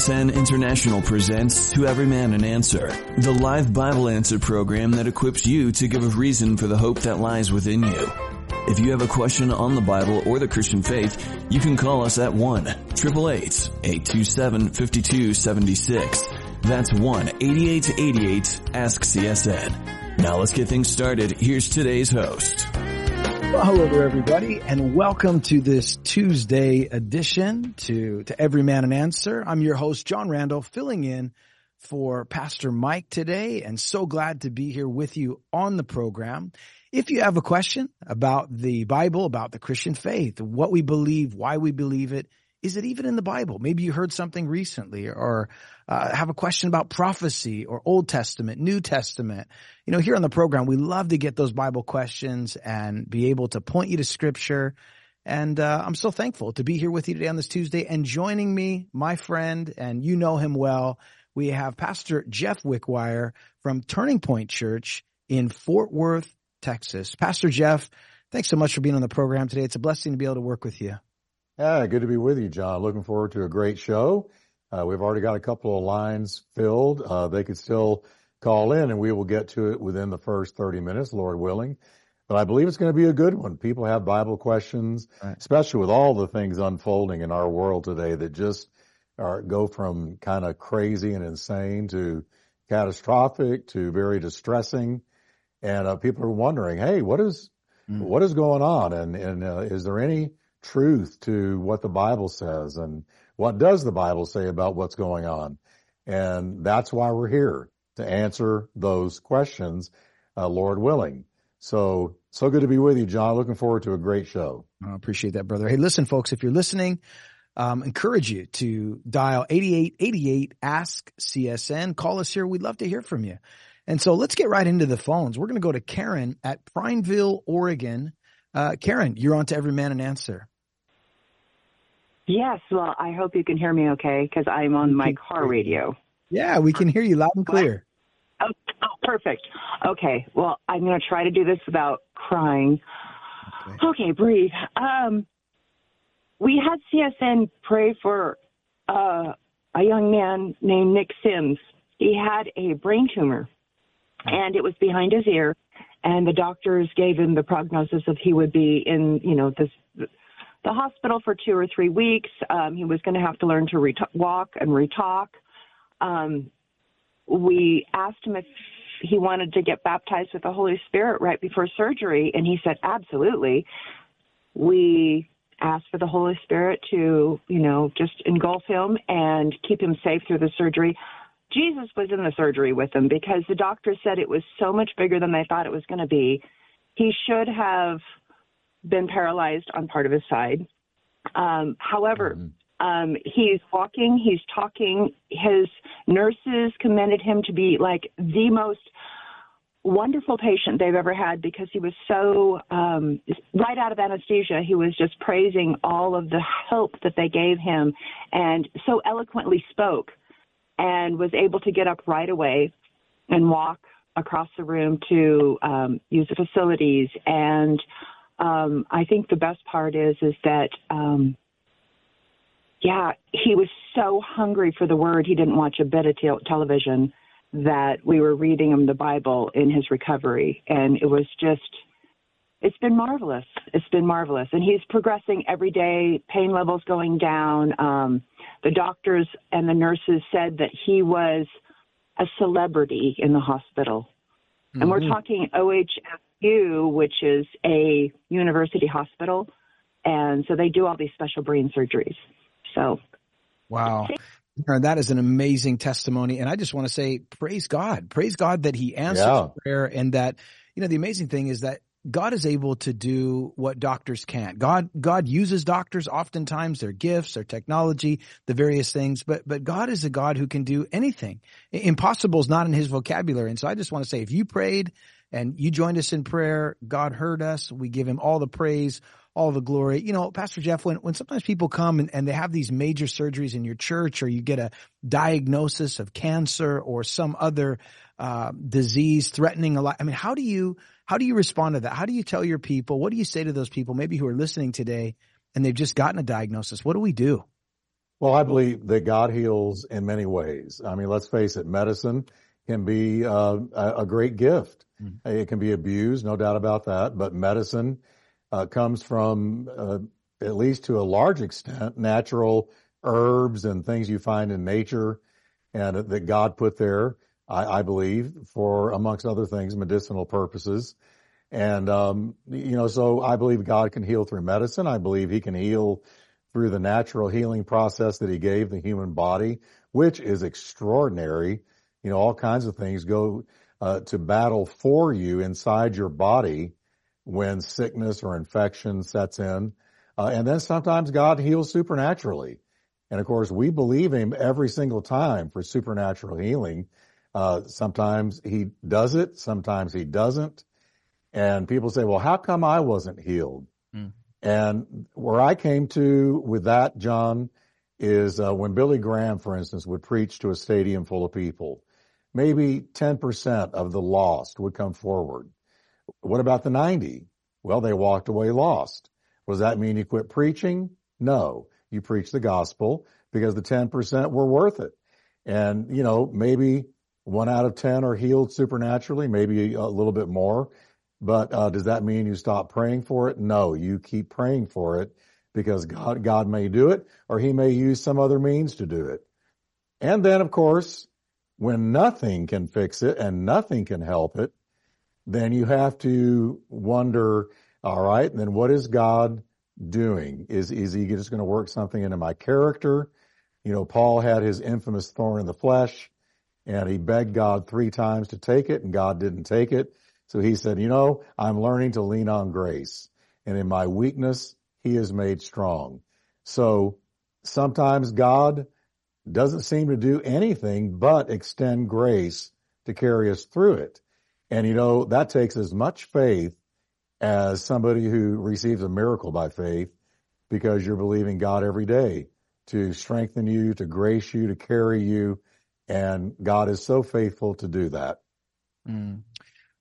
CSN International presents To Every Man an Answer, the live Bible answer program that equips you to give a reason for the hope that lies within you. If you have a question on the Bible or the Christian faith, you can call us at 1-888-827-5276. That's 1-8888-ASK-CSN. Now let's get things started. Here's today's host. Well, hello there, everybody, and welcome to this Tuesday edition to, to Every Man an Answer. I'm your host, John Randall, filling in for Pastor Mike today, and so glad to be here with you on the program. If you have a question about the Bible, about the Christian faith, what we believe, why we believe it, is it even in the Bible? Maybe you heard something recently or uh, have a question about prophecy or Old Testament, New Testament. You know, here on the program, we love to get those Bible questions and be able to point you to scripture. And uh, I'm so thankful to be here with you today on this Tuesday and joining me, my friend, and you know him well. We have Pastor Jeff Wickwire from Turning Point Church in Fort Worth, Texas. Pastor Jeff, thanks so much for being on the program today. It's a blessing to be able to work with you. Yeah, good to be with you, John. Looking forward to a great show. Uh, we've already got a couple of lines filled. Uh, they could still call in and we will get to it within the first 30 minutes, Lord willing. But I believe it's going to be a good one. People have Bible questions, right. especially with all the things unfolding in our world today that just are, go from kind of crazy and insane to catastrophic to very distressing. And uh, people are wondering, hey, what is, mm. what is going on? And, and uh, is there any truth to what the Bible says and what does the Bible say about what's going on? And that's why we're here to answer those questions, uh, Lord willing. So, so good to be with you, John. Looking forward to a great show. I appreciate that, brother. Hey, listen, folks, if you're listening, um, encourage you to dial 8888 ask CSN. Call us here. We'd love to hear from you. And so let's get right into the phones. We're going to go to Karen at Prineville, Oregon. Uh, Karen, you're on to Every Man an Answer. Yes, well, I hope you can hear me okay because I'm on my car radio. Yeah, we can hear you loud and clear. Oh, oh perfect. Okay, well, I'm going to try to do this without crying. Okay, okay breathe. Um, we had CSN pray for uh, a young man named Nick Sims. He had a brain tumor, and it was behind his ear. And the doctors gave him the prognosis of he would be in, you know, this the hospital for two or three weeks. Um, he was going to have to learn to re- walk and retalk. Um, we asked him if he wanted to get baptized with the Holy Spirit right before surgery, and he said absolutely. We asked for the Holy Spirit to, you know, just engulf him and keep him safe through the surgery. Jesus was in the surgery with him because the doctor said it was so much bigger than they thought it was going to be. He should have been paralyzed on part of his side. Um, however, mm-hmm. um, he's walking, he's talking. His nurses commended him to be like the most wonderful patient they've ever had because he was so um, right out of anesthesia. He was just praising all of the help that they gave him, and so eloquently spoke, and was able to get up right away and walk across the room to um, use the facilities and um, I think the best part is is that um, yeah, he was so hungry for the word he didn't watch a bit of te- television that we were reading him the Bible in his recovery, and it was just it's been marvelous. It's been marvelous, and he's progressing every day. Pain levels going down. Um, the doctors and the nurses said that he was a celebrity in the hospital, mm-hmm. and we're mm-hmm. talking OHS U, which is a university hospital, and so they do all these special brain surgeries. So, wow. That is an amazing testimony. And I just want to say, praise God. Praise God that He answers yeah. prayer and that, you know, the amazing thing is that God is able to do what doctors can't. God, God uses doctors oftentimes, their gifts, their technology, the various things, but, but God is a God who can do anything. Impossible is not in his vocabulary. And so I just want to say, if you prayed and you joined us in prayer. God heard us. We give him all the praise, all the glory. You know, Pastor Jeff, when, when sometimes people come and, and they have these major surgeries in your church or you get a diagnosis of cancer or some other uh, disease threatening a lot, I mean, how do you, how do you respond to that? How do you tell your people? What do you say to those people maybe who are listening today and they've just gotten a diagnosis? What do we do? Well, I believe that God heals in many ways. I mean, let's face it, medicine can be uh, a great gift. Mm-hmm. It can be abused, no doubt about that, but medicine uh, comes from, uh, at least to a large extent, natural herbs and things you find in nature and that God put there, I, I believe, for amongst other things, medicinal purposes. And, um, you know, so I believe God can heal through medicine. I believe he can heal through the natural healing process that he gave the human body, which is extraordinary. You know, all kinds of things go uh, to battle for you inside your body when sickness or infection sets in. Uh, and then sometimes God heals supernaturally. And of course, we believe him every single time for supernatural healing. Uh, sometimes he does it, sometimes he doesn't. And people say, well, how come I wasn't healed? Mm. And where I came to with that, John, is uh, when Billy Graham, for instance, would preach to a stadium full of people, maybe 10% of the lost would come forward. What about the 90? Well, they walked away lost. Does that mean you quit preaching? No. You preach the gospel because the 10% were worth it. And, you know, maybe one out of 10 are healed supernaturally, maybe a little bit more. But uh, does that mean you stop praying for it? No, you keep praying for it because God, God may do it or he may use some other means to do it. And then, of course, when nothing can fix it and nothing can help it, then you have to wonder, all right, then what is God doing? Is, is he just going to work something into my character? You know, Paul had his infamous thorn in the flesh and he begged God three times to take it and God didn't take it. So he said, you know, I'm learning to lean on grace and in my weakness, he is made strong. So sometimes God doesn't seem to do anything but extend grace to carry us through it. And you know, that takes as much faith as somebody who receives a miracle by faith because you're believing God every day to strengthen you, to grace you, to carry you. And God is so faithful to do that. Mm.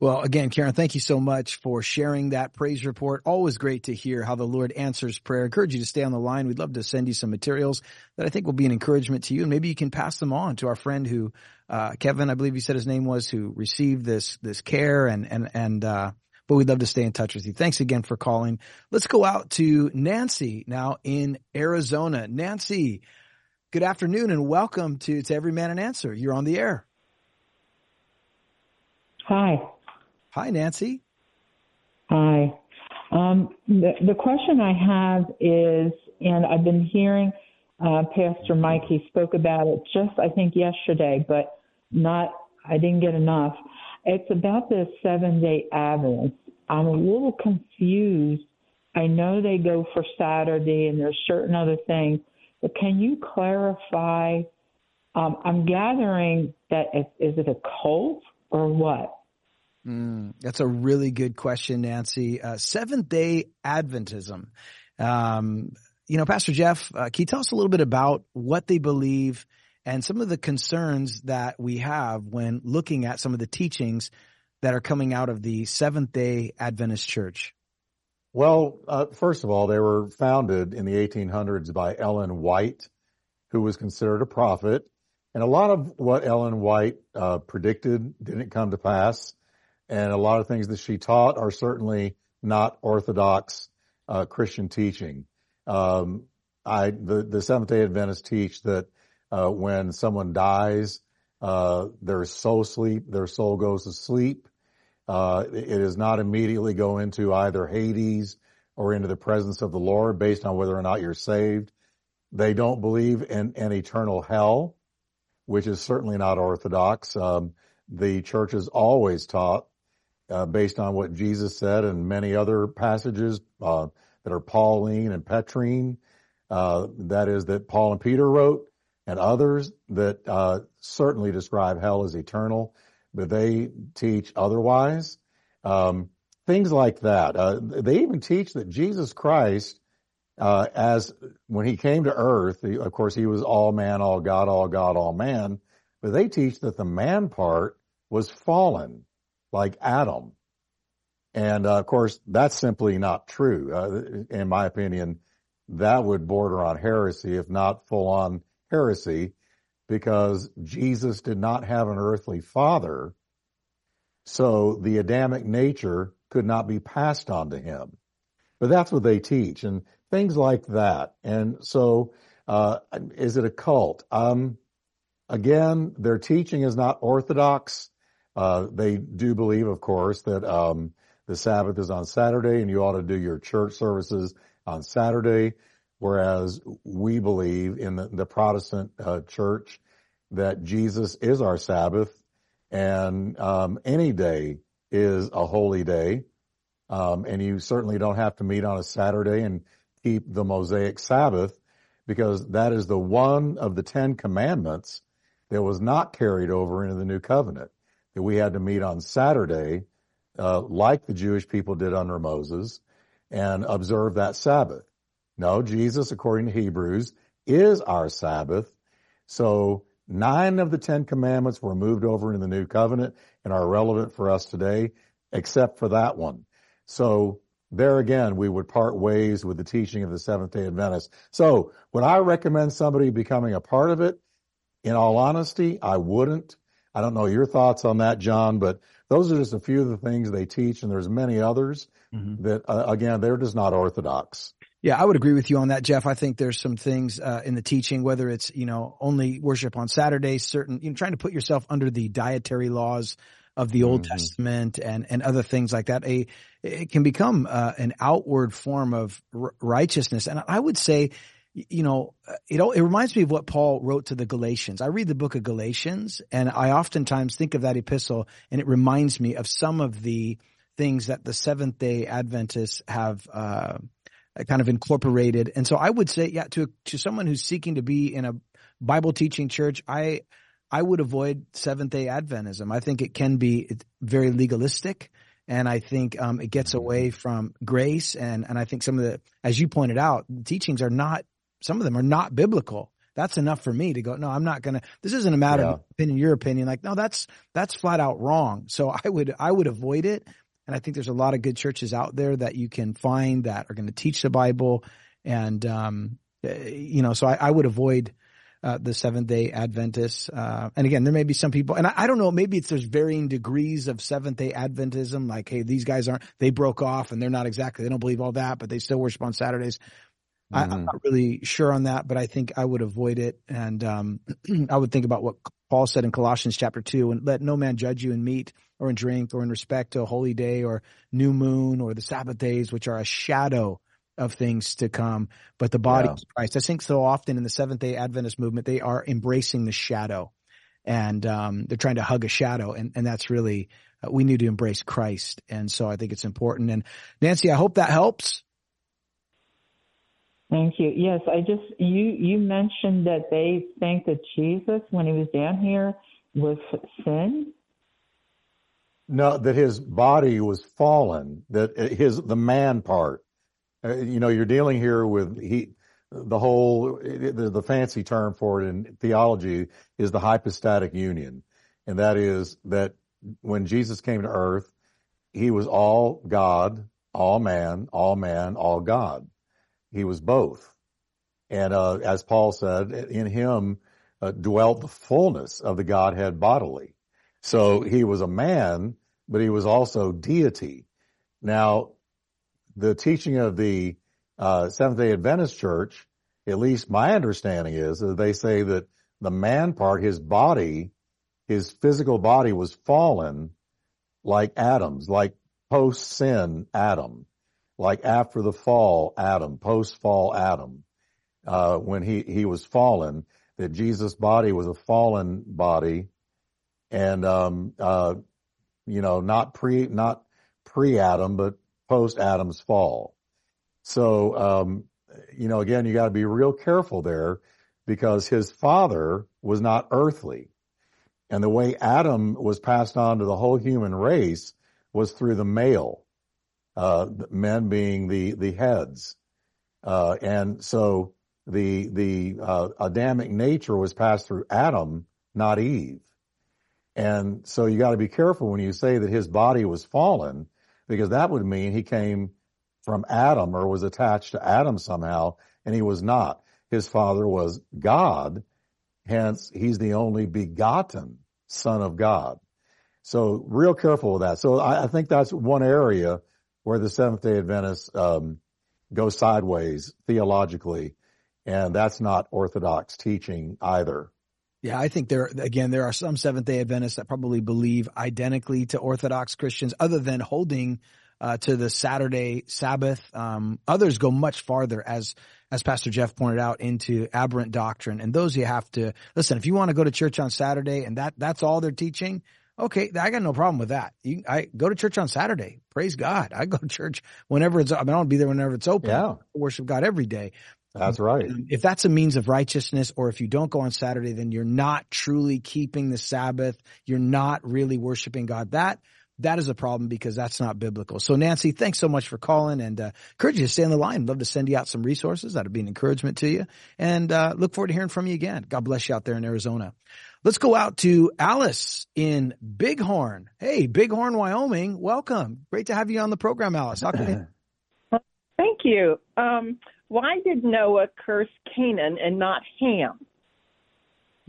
Well, again, Karen, thank you so much for sharing that praise report. Always great to hear how the Lord answers prayer. I encourage you to stay on the line. We'd love to send you some materials that I think will be an encouragement to you, and maybe you can pass them on to our friend who, uh, Kevin, I believe you said his name was, who received this this care, and and and. Uh, but we'd love to stay in touch with you. Thanks again for calling. Let's go out to Nancy now in Arizona. Nancy, good afternoon and welcome to to Every Man an Answer. You're on the air. Hi. Hi, Nancy. Hi. Um, the, the question I have is, and I've been hearing uh, Pastor Mike, he spoke about it just, I think, yesterday, but not, I didn't get enough. It's about the seven day Advent. I'm a little confused. I know they go for Saturday and there's certain other things, but can you clarify? Um, I'm gathering that it, is it a cult or what? Mm, that's a really good question, Nancy. Uh, Seventh Day Adventism. Um, you know, Pastor Jeff, uh, can you tell us a little bit about what they believe and some of the concerns that we have when looking at some of the teachings that are coming out of the Seventh Day Adventist Church? Well, uh, first of all, they were founded in the 1800s by Ellen White, who was considered a prophet. And a lot of what Ellen White uh, predicted didn't come to pass and a lot of things that she taught are certainly not orthodox uh, Christian teaching. Um, I the, the Seventh Day Adventists teach that uh, when someone dies, uh, their soul sleep, their soul goes to sleep. Uh, it is not immediately go into either Hades or into the presence of the Lord based on whether or not you're saved. They don't believe in an eternal hell, which is certainly not orthodox. Um, the church has always taught uh, based on what Jesus said and many other passages uh, that are Pauline and Petrine. Uh, that is that Paul and Peter wrote, and others that uh, certainly describe hell as eternal, but they teach otherwise. Um, things like that. Uh, they even teach that Jesus Christ, uh, as when he came to earth, he, of course he was all man, all God, all God, all man, but they teach that the man part was fallen like Adam. And uh, of course, that's simply not true. Uh, in my opinion, that would border on heresy, if not full on heresy, because Jesus did not have an earthly father. So the Adamic nature could not be passed on to him. But that's what they teach and things like that. And so, uh, is it a cult? Um, again, their teaching is not orthodox. Uh, they do believe, of course, that, um, the Sabbath is on Saturday and you ought to do your church services on Saturday. Whereas we believe in the, the Protestant uh, church that Jesus is our Sabbath and um, any day is a holy day. Um, and you certainly don't have to meet on a Saturday and keep the Mosaic Sabbath because that is the one of the Ten Commandments that was not carried over into the New Covenant. That we had to meet on Saturday, uh, like the Jewish people did under Moses, and observe that Sabbath. No, Jesus, according to Hebrews, is our Sabbath. So nine of the Ten Commandments were moved over into the New Covenant and are relevant for us today, except for that one. So there again, we would part ways with the teaching of the Seventh day Adventist. So would I recommend somebody becoming a part of it? In all honesty, I wouldn't. I don't know your thoughts on that, John, but those are just a few of the things they teach, and there's many others mm-hmm. that, uh, again, they're just not orthodox. Yeah, I would agree with you on that, Jeff. I think there's some things uh, in the teaching, whether it's you know only worship on Saturdays, certain you know trying to put yourself under the dietary laws of the Old mm-hmm. Testament and and other things like that. A it can become uh, an outward form of r- righteousness, and I would say, you know, it it reminds me of what Paul wrote to the Galatians. I read the book of Galatians, and I oftentimes think of that epistle, and it reminds me of some of the things that the Seventh Day Adventists have. Uh, kind of incorporated. And so I would say, yeah, to to someone who's seeking to be in a Bible teaching church, I I would avoid Seventh Day Adventism. I think it can be very legalistic, and I think um, it gets away from grace. And and I think some of the, as you pointed out, teachings are not. Some of them are not biblical. That's enough for me to go. No, I'm not gonna. This isn't a matter yeah. of opinion, your opinion. Like, no, that's that's flat out wrong. So I would I would avoid it. And I think there's a lot of good churches out there that you can find that are going to teach the Bible. And, um, eh, you know, so I, I would avoid, uh, the Seventh Day Adventists. Uh, and again, there may be some people, and I, I, don't know, maybe it's there's varying degrees of Seventh Day Adventism. Like, hey, these guys aren't, they broke off and they're not exactly, they don't believe all that, but they still worship on Saturdays. Mm-hmm. I, am not really sure on that, but I think I would avoid it. And, um, I would think about what Paul said in Colossians chapter two and let no man judge you in meat or in drink or in respect to a holy day or new moon or the Sabbath days, which are a shadow of things to come, but the body yeah. of Christ. I think so often in the Seventh day Adventist movement, they are embracing the shadow and, um, they're trying to hug a shadow. And, and that's really, uh, we need to embrace Christ. And so I think it's important. And Nancy, I hope that helps. Thank you. Yes, I just you you mentioned that they think that Jesus, when he was down here, was sin. No, that his body was fallen. That his the man part. Uh, you know, you're dealing here with he the whole the, the fancy term for it in theology is the hypostatic union, and that is that when Jesus came to earth, he was all God, all man, all man, all God he was both. And uh, as Paul said, in him uh, dwelt the fullness of the Godhead bodily. So he was a man, but he was also deity. Now, the teaching of the uh, Seventh Day Adventist Church, at least my understanding is that they say that the man part, his body, his physical body was fallen like Adam's, like post sin Adam like after the fall Adam, post fall Adam, uh, when he, he was fallen, that Jesus' body was a fallen body and, um, uh, you know, not pre, not pre Adam, but post Adam's fall. So, um, you know, again, you got to be real careful there because his father was not earthly. And the way Adam was passed on to the whole human race was through the male uh, men being the the heads, uh, and so the the uh, Adamic nature was passed through Adam, not Eve, and so you got to be careful when you say that his body was fallen, because that would mean he came from Adam or was attached to Adam somehow, and he was not. His father was God, hence he's the only begotten son of God. So real careful with that. So I, I think that's one area where the Seventh Day Adventists um, go sideways theologically, and that's not Orthodox teaching either. Yeah, I think there again there are some Seventh Day Adventists that probably believe identically to Orthodox Christians, other than holding uh, to the Saturday Sabbath. Um, others go much farther, as as Pastor Jeff pointed out, into aberrant doctrine. And those you have to listen. If you want to go to church on Saturday and that that's all they're teaching, okay, I got no problem with that. You, I go to church on Saturday. Praise God. I go to church whenever it's. I mean, I don't be there whenever it's open. Yeah, worship God every day. That's right. If that's a means of righteousness, or if you don't go on Saturday, then you're not truly keeping the Sabbath. You're not really worshiping God. That that is a problem because that's not biblical. So Nancy, thanks so much for calling and uh, encourage you to stay on the line. Love to send you out some resources. That'd be an encouragement to you. And uh, look forward to hearing from you again. God bless you out there in Arizona. Let's go out to Alice in Bighorn. Hey, Bighorn, Wyoming. Welcome. Great to have you on the program, Alice. Thank you. Um, why did Noah curse Canaan and not Ham?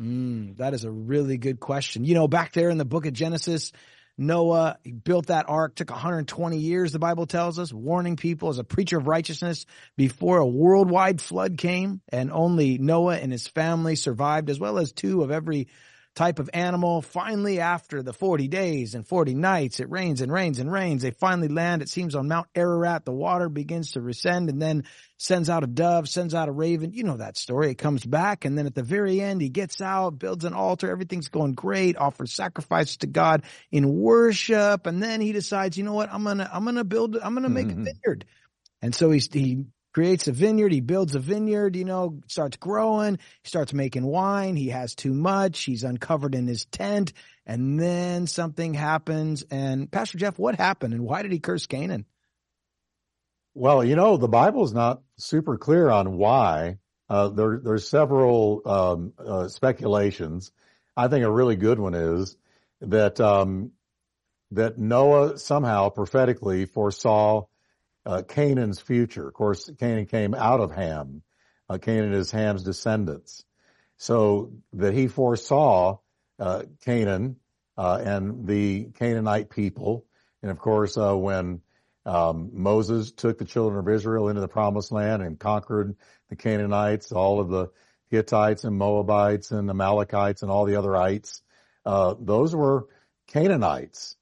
Mm, that is a really good question. You know, back there in the book of Genesis, Noah built that ark, took 120 years, the Bible tells us, warning people as a preacher of righteousness before a worldwide flood came and only Noah and his family survived as well as two of every type of animal. Finally, after the 40 days and 40 nights, it rains and rains and rains. They finally land, it seems, on Mount Ararat. The water begins to rescend and then sends out a dove, sends out a raven. You know that story. It comes back. And then at the very end, he gets out, builds an altar. Everything's going great, offers sacrifices to God in worship. And then he decides, you know what? I'm going to, I'm going to build, I'm going to make mm-hmm. a vineyard. And so he, he creates a vineyard. He builds a vineyard, you know, starts growing. He starts making wine. He has too much. He's uncovered in his tent. And then something happens. And Pastor Jeff, what happened and why did he curse Canaan? Well, you know, the Bible is not super clear on why. Uh, there, there's several um, uh, speculations. I think a really good one is that um, that Noah somehow prophetically foresaw uh, Canaan's future. Of course, Canaan came out of Ham. Uh, Canaan is Ham's descendants. So that he foresaw uh, Canaan uh, and the Canaanite people. And of course, uh, when um, Moses took the children of Israel into the promised land and conquered the Canaanites, all of the Hittites and Moabites and Amalekites and all the other ites, uh, those were Canaanites.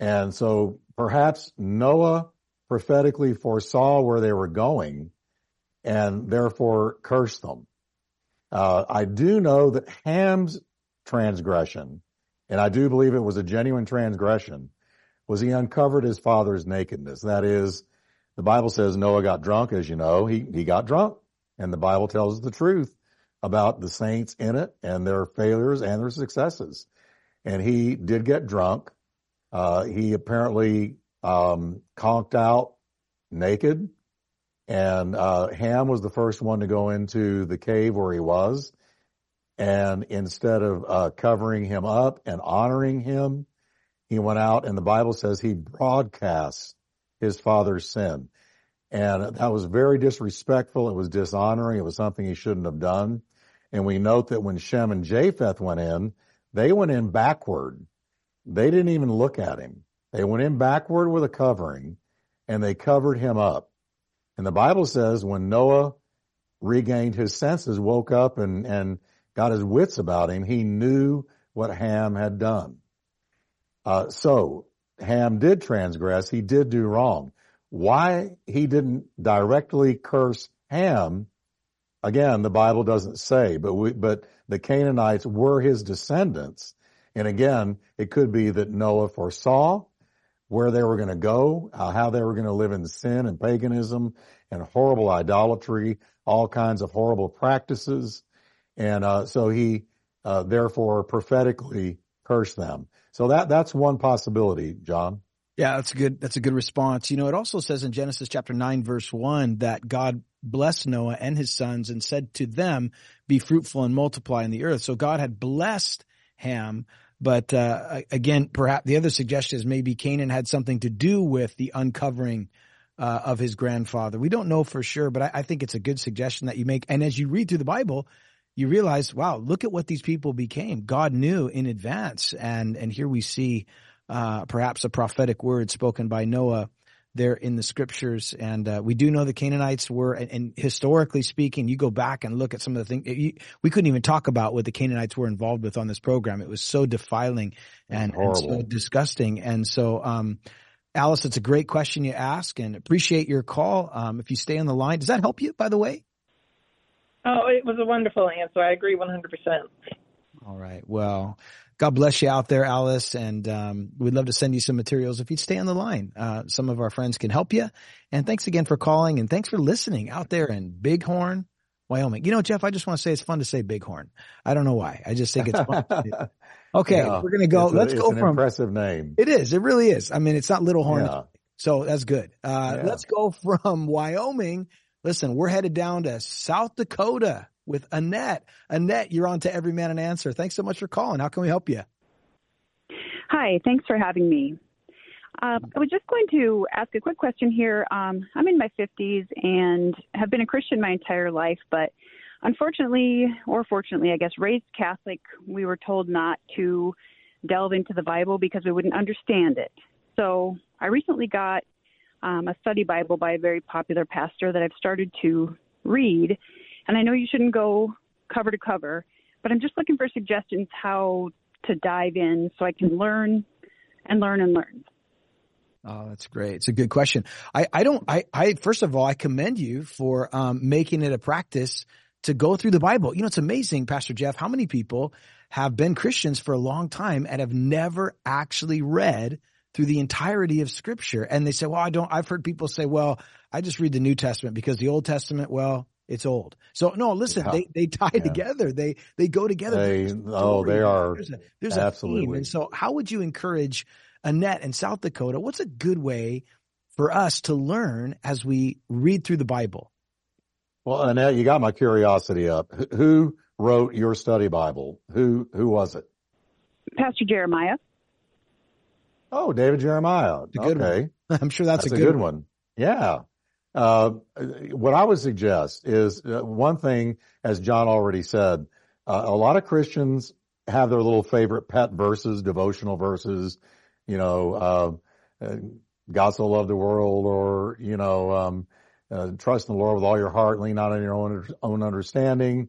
And so perhaps Noah prophetically foresaw where they were going and therefore cursed them. Uh, I do know that Ham's transgression, and I do believe it was a genuine transgression, was he uncovered his father's nakedness. That is, the Bible says Noah got drunk, as you know. He, he got drunk. And the Bible tells the truth about the saints in it and their failures and their successes. And he did get drunk. Uh, he apparently um, conked out naked. And uh, Ham was the first one to go into the cave where he was. And instead of uh, covering him up and honoring him, he went out and the Bible says he broadcast his father's sin. And that was very disrespectful. It was dishonoring. It was something he shouldn't have done. And we note that when Shem and Japheth went in, they went in backward. They didn't even look at him. They went in backward with a covering and they covered him up. And the Bible says when Noah regained his senses, woke up and, and got his wits about him, he knew what Ham had done. Uh, so Ham did transgress. He did do wrong. Why he didn't directly curse Ham, again, the Bible doesn't say, but we, but the Canaanites were his descendants. And again, it could be that Noah foresaw where they were going to go, uh, how they were going to live in sin and paganism and horrible idolatry, all kinds of horrible practices. And uh, so he uh, therefore prophetically cursed them. So that that's one possibility, John. Yeah, that's a good that's a good response. You know, it also says in Genesis chapter 9 verse 1 that God blessed Noah and his sons and said to them, "Be fruitful and multiply in the earth." So God had blessed Ham but uh, again, perhaps the other suggestion is maybe Canaan had something to do with the uncovering uh, of his grandfather. We don't know for sure, but I, I think it's a good suggestion that you make. And as you read through the Bible, you realize, wow, look at what these people became. God knew in advance. And, and here we see, uh, perhaps a prophetic word spoken by Noah there in the scriptures. And, uh, we do know the Canaanites were, and, and, historically speaking, you go back and look at some of the things you, we couldn't even talk about what the Canaanites were involved with on this program. It was so defiling and, and so disgusting. And so, um, Alice, it's a great question you ask and appreciate your call. Um, if you stay on the line, does that help you, by the way? Oh, it was a wonderful answer. I agree 100%. All right. Well, God bless you out there, Alice. And um, we'd love to send you some materials if you'd stay on the line. Uh, some of our friends can help you. And thanks again for calling and thanks for listening out there in Bighorn, Wyoming. You know, Jeff, I just want to say it's fun to say Bighorn. I don't know why. I just think it's fun. okay, yeah, we're going to go. let's a, go an from impressive name. It is. It really is. I mean, it's not Little Horn. Yeah. So that's good. Uh, yeah. let's go from Wyoming. Listen, we're headed down to South Dakota with Annette. Annette, you're on to Every Man an Answer. Thanks so much for calling. How can we help you? Hi, thanks for having me. Uh, I was just going to ask a quick question here. Um, I'm in my 50s and have been a Christian my entire life, but unfortunately, or fortunately, I guess, raised Catholic, we were told not to delve into the Bible because we wouldn't understand it. So I recently got um, a study Bible by a very popular pastor that I've started to read. And I know you shouldn't go cover to cover, but I'm just looking for suggestions how to dive in so I can learn and learn and learn. Oh, that's great. It's a good question. I, I don't, I, I, first of all, I commend you for, um, making it a practice to go through the Bible. You know, it's amazing, Pastor Jeff, how many people have been Christians for a long time and have never actually read through the entirety of scripture. And they say, well, I don't, I've heard people say, well, I just read the New Testament because the Old Testament, well, it's old. So no, listen, yeah. they, they tie yeah. together. They, they go together. They, oh, they are. There's a, there's absolutely. a theme. And so how would you encourage Annette in South Dakota? What's a good way for us to learn as we read through the Bible? Well, Annette, you got my curiosity up. Who wrote your study Bible? Who, who was it? Pastor Jeremiah. Oh, David Jeremiah. okay. One. I'm sure that's, that's a, good, a good one. one. Yeah. Uh, what I would suggest is uh, one thing, as John already said, uh, a lot of Christians have their little favorite pet verses, devotional verses, you know, uh, uh, God so loved the world or, you know, um, uh, trust in the Lord with all your heart, lean not on your own, own understanding.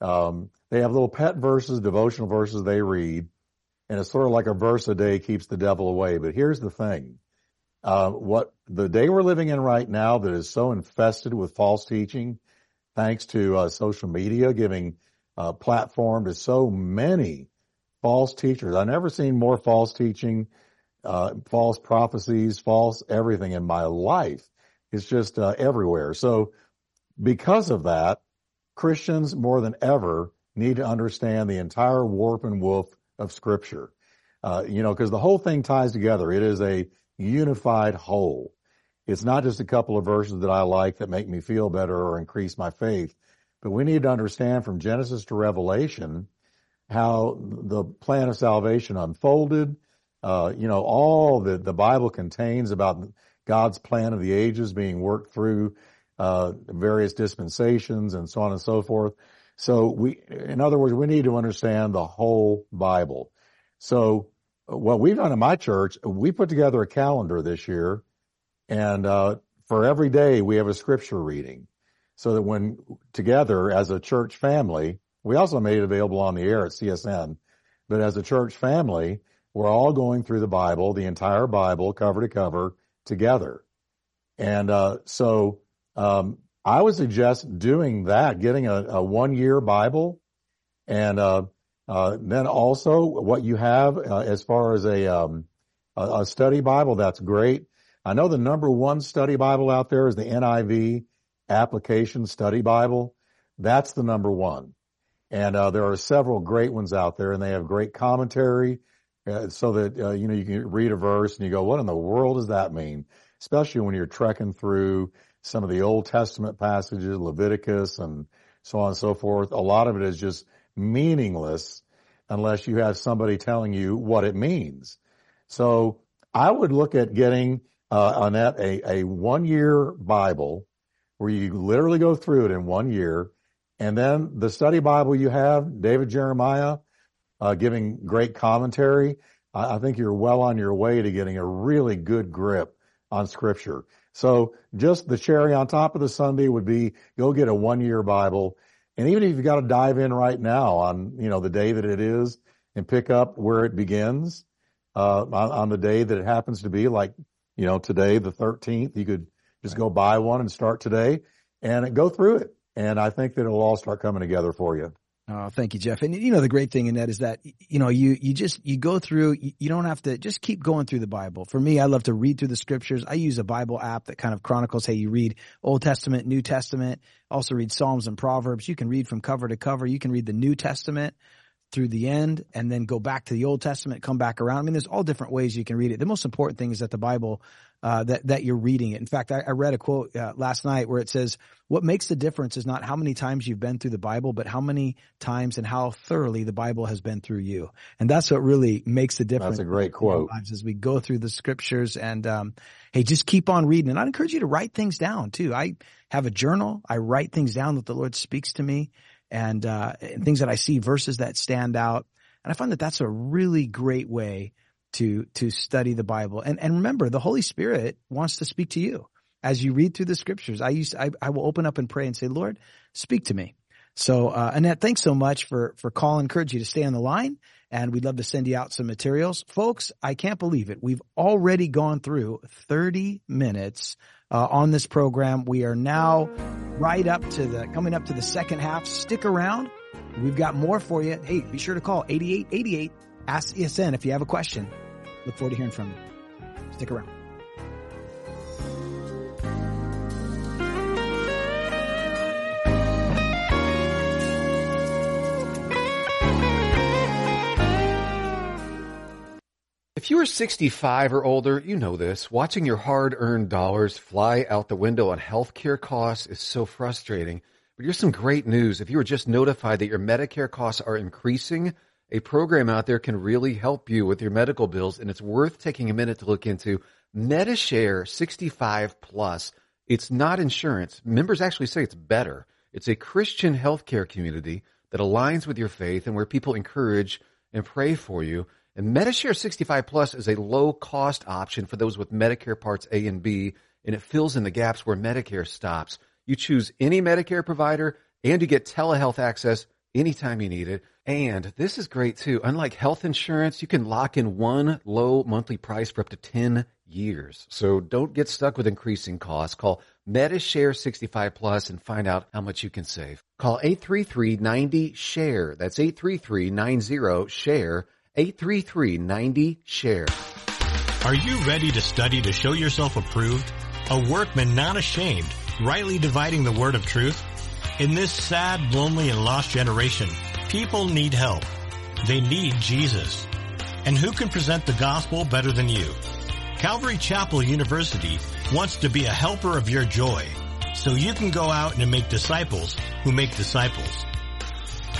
Um, they have little pet verses, devotional verses they read, and it's sort of like a verse a day keeps the devil away. But here's the thing. Uh, what the day we're living in right now that is so infested with false teaching, thanks to uh, social media giving uh, platform to so many false teachers. I've never seen more false teaching, uh, false prophecies, false everything in my life. It's just uh, everywhere. So because of that, Christians more than ever need to understand the entire warp and woof of scripture. Uh, you know, because the whole thing ties together. It is a unified whole. It's not just a couple of verses that I like that make me feel better or increase my faith, but we need to understand from Genesis to Revelation how the plan of salvation unfolded. Uh, you know, all that the Bible contains about God's plan of the ages being worked through uh, various dispensations and so on and so forth. So we, in other words, we need to understand the whole Bible. So what we've done in my church, we put together a calendar this year and, uh, for every day we have a scripture reading so that when together as a church family, we also made it available on the air at CSN, but as a church family, we're all going through the Bible, the entire Bible, cover to cover together. And, uh, so, um, I would suggest doing that, getting a, a one year Bible and, uh, uh, then also what you have uh, as far as a, um, a, a study Bible, that's great. I know the number one study Bible out there is the NIV application study Bible. That's the number one. And uh, there are several great ones out there, and they have great commentary, uh, so that uh, you know you can read a verse and you go, "What in the world does that mean?" Especially when you're trekking through some of the Old Testament passages, Leviticus, and so on and so forth. A lot of it is just meaningless unless you have somebody telling you what it means. So I would look at getting uh, Annette, a, a one year Bible where you literally go through it in one year. And then the study Bible you have, David Jeremiah, uh, giving great commentary. I, I think you're well on your way to getting a really good grip on scripture. So just the cherry on top of the sundae would be go get a one year Bible. And even if you've got to dive in right now on, you know, the day that it is and pick up where it begins, uh, on, on the day that it happens to be like, you know, today, the 13th, you could just go buy one and start today and go through it. And I think that it'll all start coming together for you. Oh, thank you, Jeff. And you know, the great thing in that is that, you know, you, you just, you go through, you, don't have to just keep going through the Bible. For me, I love to read through the scriptures. I use a Bible app that kind of chronicles, hey, you read Old Testament, New Testament, also read Psalms and Proverbs. You can read from cover to cover. You can read the New Testament through the end and then go back to the Old Testament, come back around. I mean, there's all different ways you can read it. The most important thing is that the Bible, uh, that, that you're reading it. In fact, I, I read a quote uh, last night where it says, what makes the difference is not how many times you've been through the Bible, but how many times and how thoroughly the Bible has been through you. And that's what really makes the difference. That's a great quote. As we go through the scriptures and, um, hey, just keep on reading. And I encourage you to write things down too. I have a journal. I write things down that the Lord speaks to me and, uh, and things that I see, verses that stand out. And I find that that's a really great way to, to study the Bible. And, and remember, the Holy Spirit wants to speak to you as you read through the scriptures. I used, to, I, I will open up and pray and say, Lord, speak to me. So, uh, Annette, thanks so much for, for calling. Encourage you to stay on the line and we'd love to send you out some materials. Folks, I can't believe it. We've already gone through 30 minutes uh, on this program. We are now right up to the, coming up to the second half. Stick around. We've got more for you. Hey, be sure to call 8888 Ask CSN if you have a question. Look forward to hearing from you. Stick around. If you are 65 or older, you know this. Watching your hard-earned dollars fly out the window on healthcare costs is so frustrating. But here's some great news. If you were just notified that your Medicare costs are increasing, a program out there can really help you with your medical bills, and it's worth taking a minute to look into. Medi-Share 65 Plus. It's not insurance. Members actually say it's better. It's a Christian healthcare community that aligns with your faith and where people encourage and pray for you. And Medi-Share 65 Plus is a low cost option for those with Medicare Parts A and B, and it fills in the gaps where Medicare stops. You choose any Medicare provider and you get telehealth access anytime you need it. And this is great too. Unlike health insurance, you can lock in one low monthly price for up to 10 years. So don't get stuck with increasing costs. Call Medi-Share 65 Plus and find out how much you can save. Call 833-90-SHARE. That's 833-90-SHARE. 833-90-SHARE. Are you ready to study to show yourself approved? A workman not ashamed rightly dividing the word of truth? In this sad, lonely, and lost generation, people need help. They need Jesus. And who can present the gospel better than you? Calvary Chapel University wants to be a helper of your joy, so you can go out and make disciples who make disciples.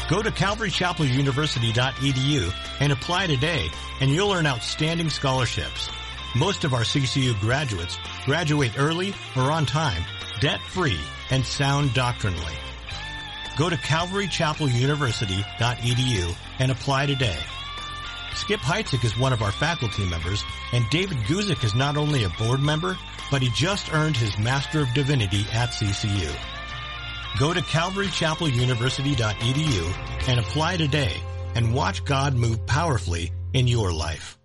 Go to calvarychapeluniversity.edu and apply today, and you'll earn outstanding scholarships. Most of our CCU graduates graduate early or on time debt-free, and sound doctrinally. Go to calvarychapeluniversity.edu and apply today. Skip Heitzig is one of our faculty members, and David Guzik is not only a board member, but he just earned his Master of Divinity at CCU. Go to calvarychapeluniversity.edu and apply today and watch God move powerfully in your life.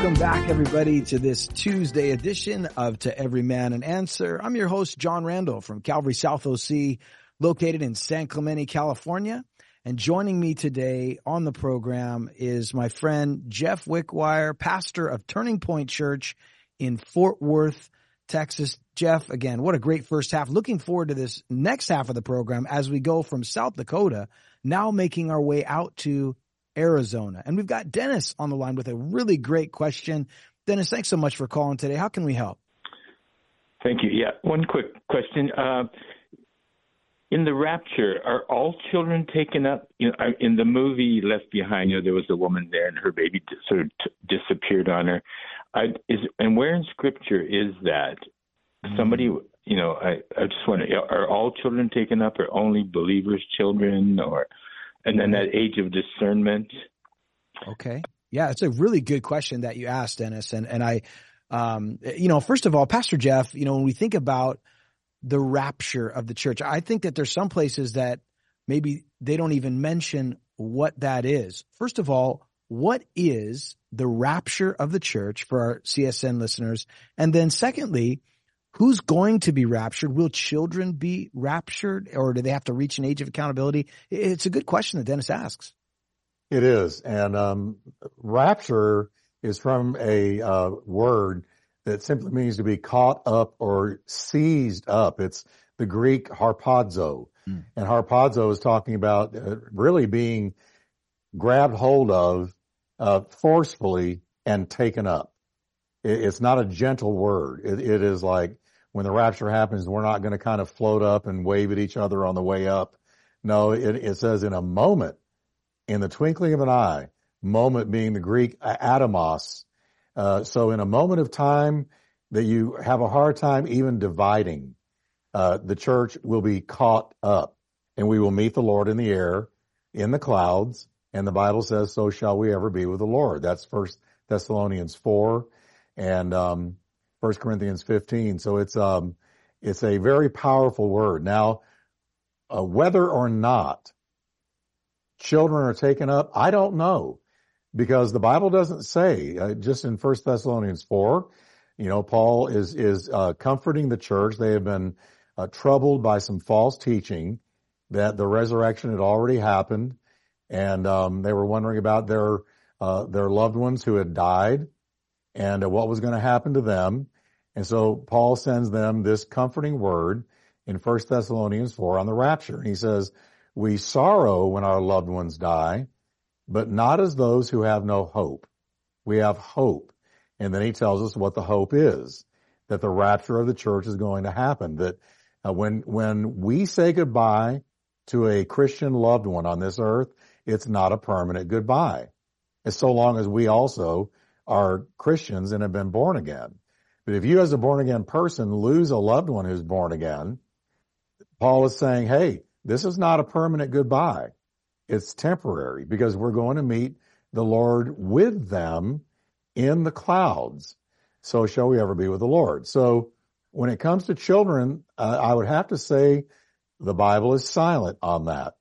Welcome back everybody to this Tuesday edition of To Every Man an Answer. I'm your host, John Randall from Calvary South OC, located in San Clemente, California. And joining me today on the program is my friend Jeff Wickwire, pastor of Turning Point Church in Fort Worth, Texas. Jeff, again, what a great first half. Looking forward to this next half of the program as we go from South Dakota, now making our way out to Arizona. And we've got Dennis on the line with a really great question. Dennis, thanks so much for calling today. How can we help? Thank you. Yeah, one quick question. Uh, in the rapture, are all children taken up? You know, in the movie Left Behind, you know, there was a woman there, and her baby sort of t- disappeared on her. I, is and where in Scripture is that? Somebody, you know, I, I just wonder: are all children taken up, or only believers' children, or and then that age of discernment? Okay, yeah, it's a really good question that you asked, Dennis, and and I, um, you know, first of all, Pastor Jeff, you know, when we think about the rapture of the church. I think that there's some places that maybe they don't even mention what that is. First of all, what is the rapture of the church for our CSN listeners? And then secondly, who's going to be raptured? Will children be raptured or do they have to reach an age of accountability? It's a good question that Dennis asks. It is. And um, rapture is from a uh, word that simply means to be caught up or seized up. It's the Greek harpazo. Mm. And harpazo is talking about uh, really being grabbed hold of uh, forcefully and taken up. It, it's not a gentle word. It, it is like when the rapture happens, we're not going to kind of float up and wave at each other on the way up. No, it, it says in a moment, in the twinkling of an eye, moment being the Greek atomos, uh, so in a moment of time that you have a hard time even dividing, uh, the church will be caught up and we will meet the Lord in the air in the clouds. And the Bible says, so shall we ever be with the Lord. That's first Thessalonians four and, um, first Corinthians 15. So it's, um, it's a very powerful word. Now, uh, whether or not children are taken up, I don't know because the Bible doesn't say uh, just in First Thessalonians four. You know, Paul is is uh, comforting the church. They have been uh, troubled by some false teaching that the resurrection had already happened, and um, they were wondering about their uh, their loved ones who had died and what was going to happen to them. And so Paul sends them this comforting word in First Thessalonians four on the rapture. And he says, "We sorrow when our loved ones die." but not as those who have no hope. We have hope. And then he tells us what the hope is, that the rapture of the church is going to happen, that uh, when, when we say goodbye to a Christian loved one on this earth, it's not a permanent goodbye. It's so long as we also are Christians and have been born again. But if you as a born again person lose a loved one who's born again, Paul is saying, hey, this is not a permanent goodbye. It's temporary because we're going to meet the Lord with them in the clouds. So shall we ever be with the Lord. So when it comes to children, uh, I would have to say the Bible is silent on that.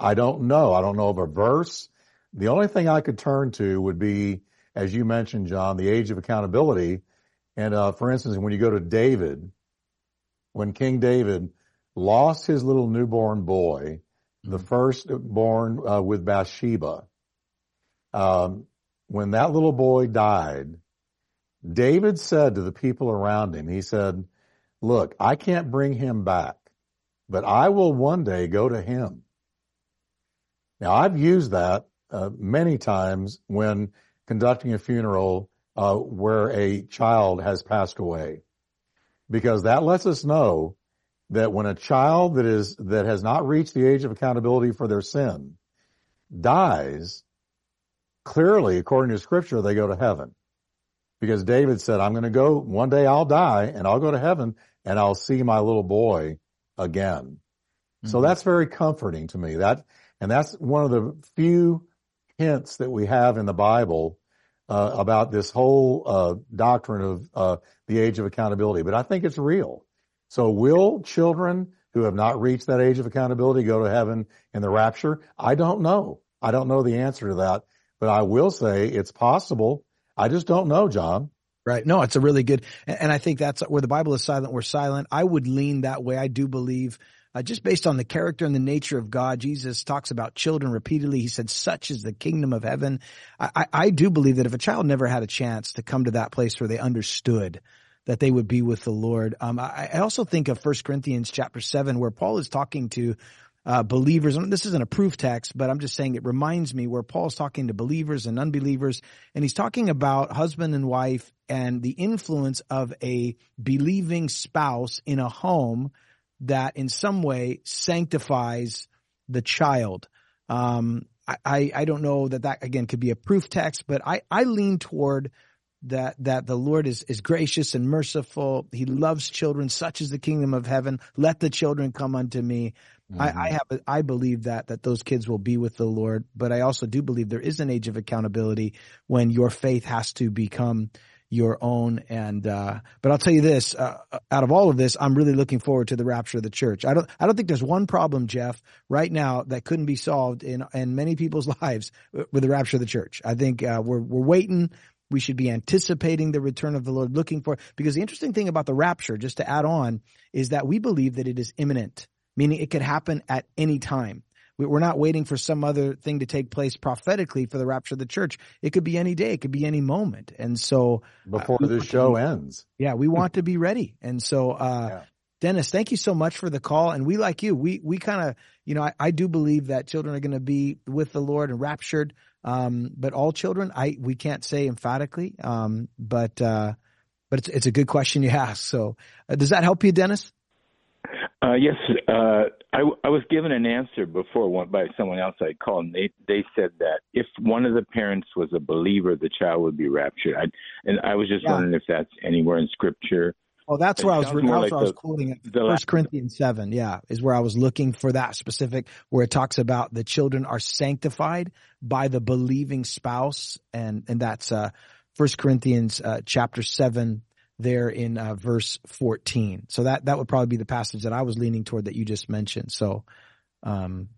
I don't know. I don't know of a verse. The only thing I could turn to would be, as you mentioned, John, the age of accountability. And uh, for instance, when you go to David, when King David lost his little newborn boy, the firstborn uh, with Bathsheba. Um, when that little boy died, David said to the people around him, he said, look, I can't bring him back, but I will one day go to him. Now I've used that uh, many times when conducting a funeral uh, where a child has passed away, because that lets us know that when a child that is, that has not reached the age of accountability for their sin dies, clearly, according to scripture, they go to heaven. Because David said, I'm going to go, one day I'll die and I'll go to heaven and I'll see my little boy again. Mm-hmm. So that's very comforting to me. That, and that's one of the few hints that we have in the Bible uh, about this whole uh, doctrine of uh, the age of accountability. But I think it's real. So will children who have not reached that age of accountability go to heaven in the rapture? I don't know. I don't know the answer to that, but I will say it's possible. I just don't know, John. Right. No, it's a really good, and I think that's where the Bible is silent. We're silent. I would lean that way. I do believe, uh, just based on the character and the nature of God, Jesus talks about children repeatedly. He said, such is the kingdom of heaven. I, I, I do believe that if a child never had a chance to come to that place where they understood that they would be with the Lord. Um, I, I, also think of First Corinthians chapter seven, where Paul is talking to uh, believers. This isn't a proof text, but I'm just saying it reminds me where Paul's talking to believers and unbelievers, and he's talking about husband and wife and the influence of a believing spouse in a home that in some way sanctifies the child. Um, I, I don't know that that again could be a proof text, but I, I lean toward that that the Lord is is gracious and merciful. He loves children. Such is the kingdom of heaven. Let the children come unto me. Mm-hmm. I, I have I believe that that those kids will be with the Lord, but I also do believe there is an age of accountability when your faith has to become your own. And uh, but I'll tell you this: uh, out of all of this, I'm really looking forward to the rapture of the church. I don't I don't think there's one problem, Jeff, right now that couldn't be solved in in many people's lives with the rapture of the church. I think uh, we're we're waiting. We should be anticipating the return of the Lord, looking for because the interesting thing about the rapture, just to add on, is that we believe that it is imminent, meaning it could happen at any time. We're not waiting for some other thing to take place prophetically for the rapture of the church. It could be any day. It could be any moment. And so uh, before uh, this show be, ends. Yeah. We want to be ready. And so, uh, yeah. Dennis, thank you so much for the call. And we, like you, we, we kind of, you know, I, I, do believe that children are going to be with the Lord and raptured. Um, but all children, I, we can't say emphatically. Um, but, uh, but it's, it's a good question you ask. So uh, does that help you, Dennis? Uh, yes, uh, I, I was given an answer before one, by someone else I called, and they they said that if one of the parents was a believer, the child would be raptured. I, and I was just yeah. wondering if that's anywhere in Scripture. Well, that's where I was. That's like I was quoting it. First Corinthians seven, yeah, is where I was looking for that specific, where it talks about the children are sanctified by the believing spouse, and and that's uh First Corinthians uh, chapter seven, there in uh, verse 14. So that, that would probably be the passage that I was leaning toward that you just mentioned. So, um,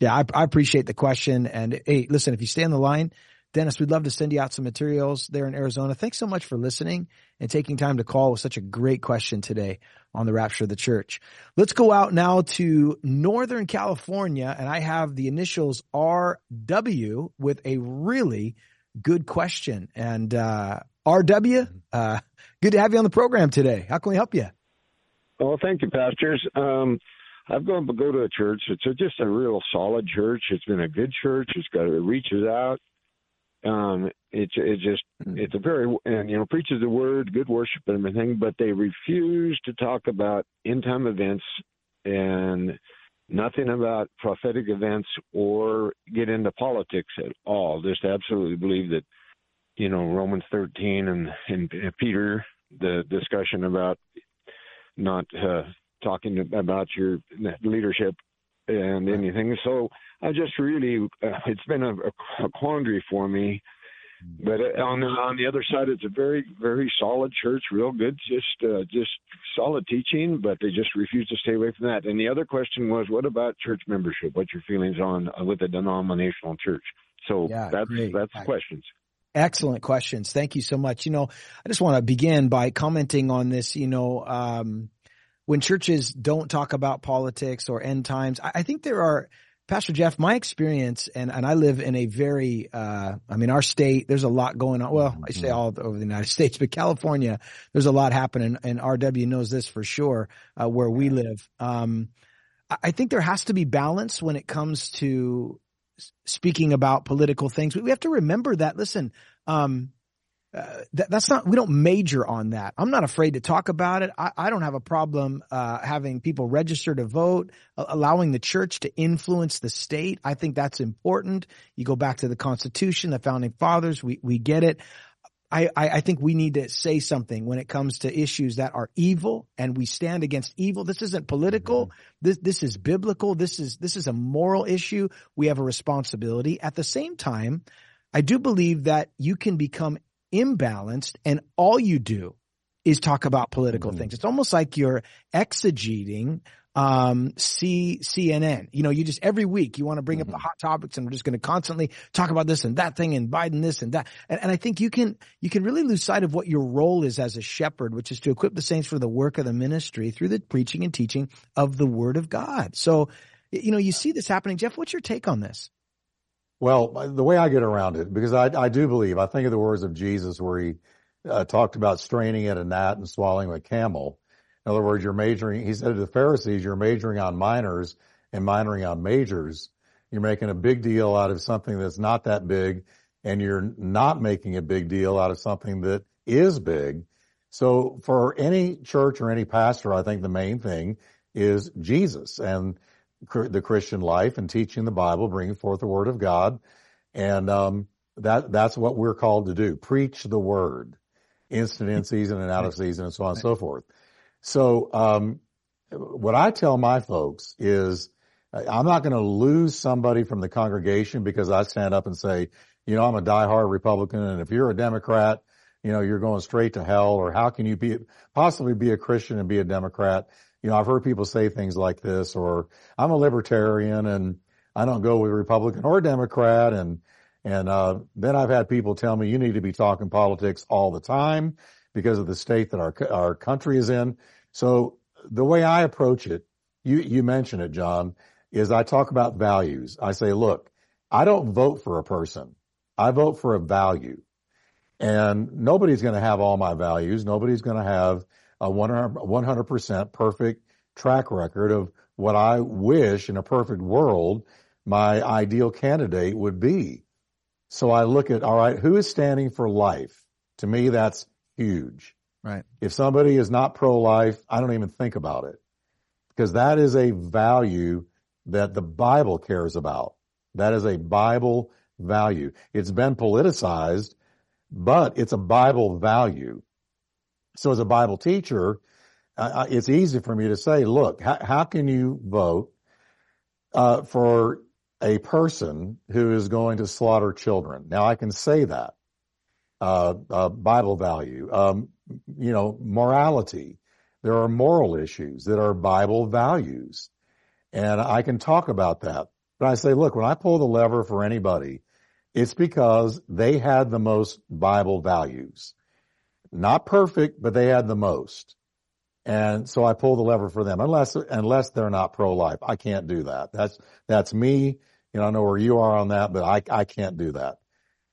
yeah, I, I appreciate the question. And hey, listen, if you stay on the line, Dennis, we'd love to send you out some materials there in Arizona. Thanks so much for listening and taking time to call with such a great question today on the rapture of the church. Let's go out now to Northern California and I have the initials RW with a really good question. And, uh, RW, uh, good to have you on the program today. How can we help you? Well, thank you, pastors. Um, I've gone to go to a church. It's a, just a real solid church. It's been a good church. It's got it reaches out. Um, it's it just hmm. it's a very and you know preaches the word, good worship and everything, but they refuse to talk about end time events and nothing about prophetic events or get into politics at all. Just absolutely believe that you know Romans 13 and and Peter the discussion about not uh, talking about your leadership and anything. So I just really uh, it's been a, a quandary for me. But uh, on the, on the other side, it's a very very solid church, real good, just uh, just solid teaching. But they just refuse to stay away from that. And the other question was, what about church membership? What's your feelings on uh, with a denominational church? So yeah, that's great. that's questions. Excellent questions. Thank you so much. You know, I just want to begin by commenting on this. You know, um, when churches don't talk about politics or end times, I, I think there are, Pastor Jeff, my experience, and, and I live in a very, uh, I mean, our state, there's a lot going on. Well, I say all over the United States, but California, there's a lot happening, and RW knows this for sure, uh, where we live. Um, I think there has to be balance when it comes to speaking about political things. We have to remember that. Listen, um, uh, that, that's not, we don't major on that. I'm not afraid to talk about it. I, I don't have a problem, uh, having people register to vote, uh, allowing the church to influence the state. I think that's important. You go back to the Constitution, the founding fathers, we, we get it. I, I, think we need to say something when it comes to issues that are evil and we stand against evil. This isn't political. Mm-hmm. This, this is biblical. This is, this is a moral issue. We have a responsibility. At the same time, I do believe that you can become imbalanced and all you do is talk about political mm-hmm. things. It's almost like you're exegeting um, C, CNN. You know, you just every week you want to bring mm-hmm. up the mm-hmm. hot topics and we're just going to constantly talk about this and that thing and Biden this and that. And, and I think you can, you can really lose sight of what your role is as a shepherd, which is to equip the saints for the work of the ministry through the preaching and teaching of the word of God. So, you know, you see this happening. Jeff, what's your take on this? Well, the way I get around it, because I, I do believe, I think of the words of Jesus where he uh, talked about straining at a gnat and swallowing a camel. In other words, you're majoring, he said to the Pharisees, you're majoring on minors and minoring on majors, you're making a big deal out of something that's not that big and you're not making a big deal out of something that is big. So for any church or any pastor, I think the main thing is Jesus and the Christian life and teaching the Bible, bringing forth the word of God. And, um, that, that's what we're called to do. Preach the word instant in season and out of season and so on and so forth. So, um, what I tell my folks is I'm not going to lose somebody from the congregation because I stand up and say, you know, I'm a diehard Republican and if you're a Democrat, you know, you're going straight to hell or how can you be possibly be a Christian and be a Democrat? You know, I've heard people say things like this or I'm a libertarian and I don't go with Republican or Democrat and and uh, then I've had people tell me you need to be talking politics all the time because of the state that our our country is in. So the way I approach it, you you mentioned it, John, is I talk about values. I say, look, I don't vote for a person. I vote for a value. And nobody's going to have all my values. Nobody's going to have a 100% perfect track record of what I wish in a perfect world my ideal candidate would be. So I look at, all right, who is standing for life? To me, that's huge. Right. If somebody is not pro-life, I don't even think about it because that is a value that the Bible cares about. That is a Bible value. It's been politicized, but it's a Bible value. So as a Bible teacher, uh, it's easy for me to say, look, how, how can you vote uh, for a person who is going to slaughter children. Now I can say that. Uh, uh, Bible value, um, you know, morality. There are moral issues that are Bible values. And I can talk about that. But I say, look, when I pull the lever for anybody, it's because they had the most Bible values. Not perfect, but they had the most. And so I pull the lever for them unless, unless they're not pro-life. I can't do that. That's, that's me. You know, I know where you are on that, but I, I can't do that.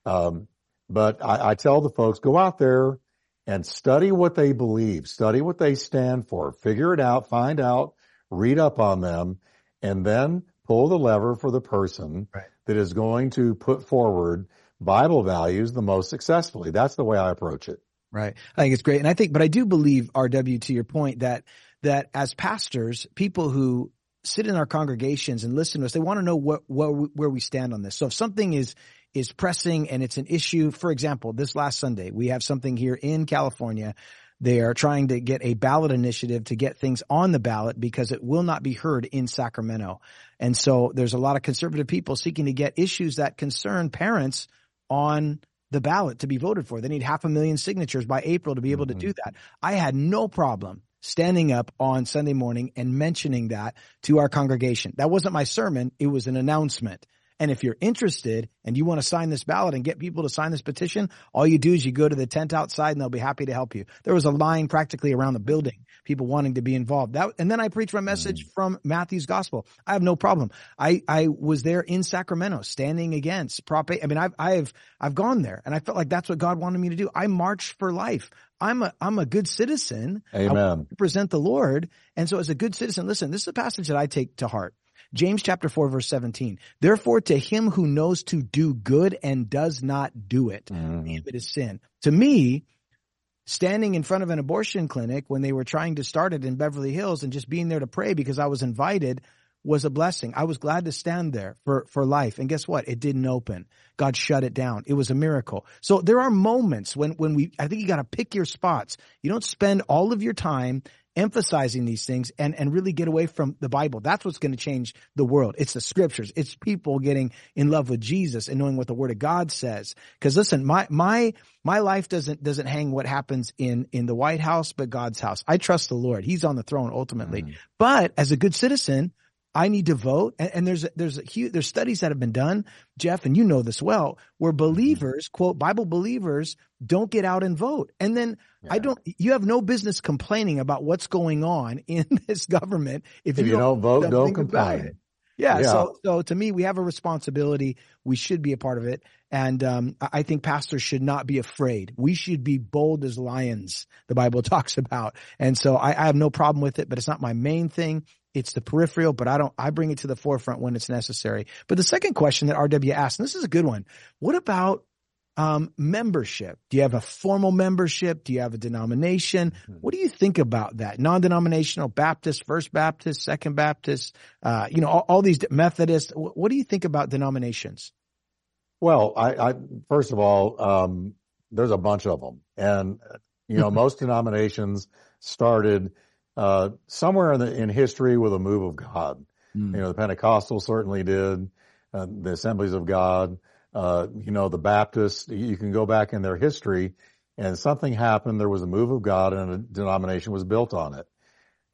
Um, but I, I tell the folks, go out there and study what they believe, study what they stand for, figure it out, find out, read up on them, and then pull the lever for the person right. that is going to put forward Bible values the most successfully. That's the way I approach it. Right. I think it's great. And I think, but I do believe, RW, to your point, that, that as pastors, people who sit in our congregations and listen to us, they want to know what, what, where we stand on this. So if something is, is pressing and it's an issue, for example, this last Sunday, we have something here in California. They are trying to get a ballot initiative to get things on the ballot because it will not be heard in Sacramento. And so there's a lot of conservative people seeking to get issues that concern parents on the ballot to be voted for. They need half a million signatures by April to be able mm-hmm. to do that. I had no problem standing up on Sunday morning and mentioning that to our congregation. That wasn't my sermon. It was an announcement. And if you're interested and you want to sign this ballot and get people to sign this petition, all you do is you go to the tent outside and they'll be happy to help you. There was a line practically around the building, people wanting to be involved. That, and then I preached my message mm. from Matthew's gospel. I have no problem. I, I was there in Sacramento standing against Prop 8. I mean, I've, I've, I've gone there and I felt like that's what God wanted me to do. I marched for life. I'm a, I'm a good citizen. Amen. I represent the Lord. And so as a good citizen, listen, this is a passage that I take to heart. James chapter 4 verse 17. Therefore to him who knows to do good and does not do it, mm. it is sin. To me, standing in front of an abortion clinic when they were trying to start it in Beverly Hills and just being there to pray because I was invited was a blessing. I was glad to stand there for, for life. And guess what? It didn't open. God shut it down. It was a miracle. So there are moments when, when we, I think you got to pick your spots. You don't spend all of your time emphasizing these things and, and really get away from the Bible. That's what's going to change the world. It's the scriptures. It's people getting in love with Jesus and knowing what the word of God says. Cause listen, my, my, my life doesn't, doesn't hang what happens in, in the White House, but God's house. I trust the Lord. He's on the throne ultimately. Mm. But as a good citizen, I need to vote. And, and there's, there's a huge, there's studies that have been done, Jeff, and you know this well, where mm-hmm. believers, quote, Bible believers don't get out and vote. And then yeah. I don't, you have no business complaining about what's going on in this government. If, if you, don't, don't vote, don't complain. Yeah, yeah, So, so to me, we have a responsibility. We should be a part of it. And, um, I think pastors should not be afraid. We should be bold as lions, the Bible talks about. And so I, I have no problem with it, but it's not my main thing It's the peripheral, but I don't, I bring it to the forefront when it's necessary. But the second question that RW asked, and this is a good one. What about um, membership? Do you have a formal membership? Do you have a denomination? Mm-hmm. What do you think about that? Non-denominational Baptist, First Baptist, Second Baptist, uh, you know, all, all these Methodists. What do you think about denominations? Well, I, I first of all, um, there's a bunch of them, and you know, most denominations started uh, somewhere in, the, in history with a move of God. Mm. You know, the Pentecostals certainly did, uh, the Assemblies of God. Uh, you know, the Baptists. You can go back in their history, and something happened. There was a move of God, and a denomination was built on it.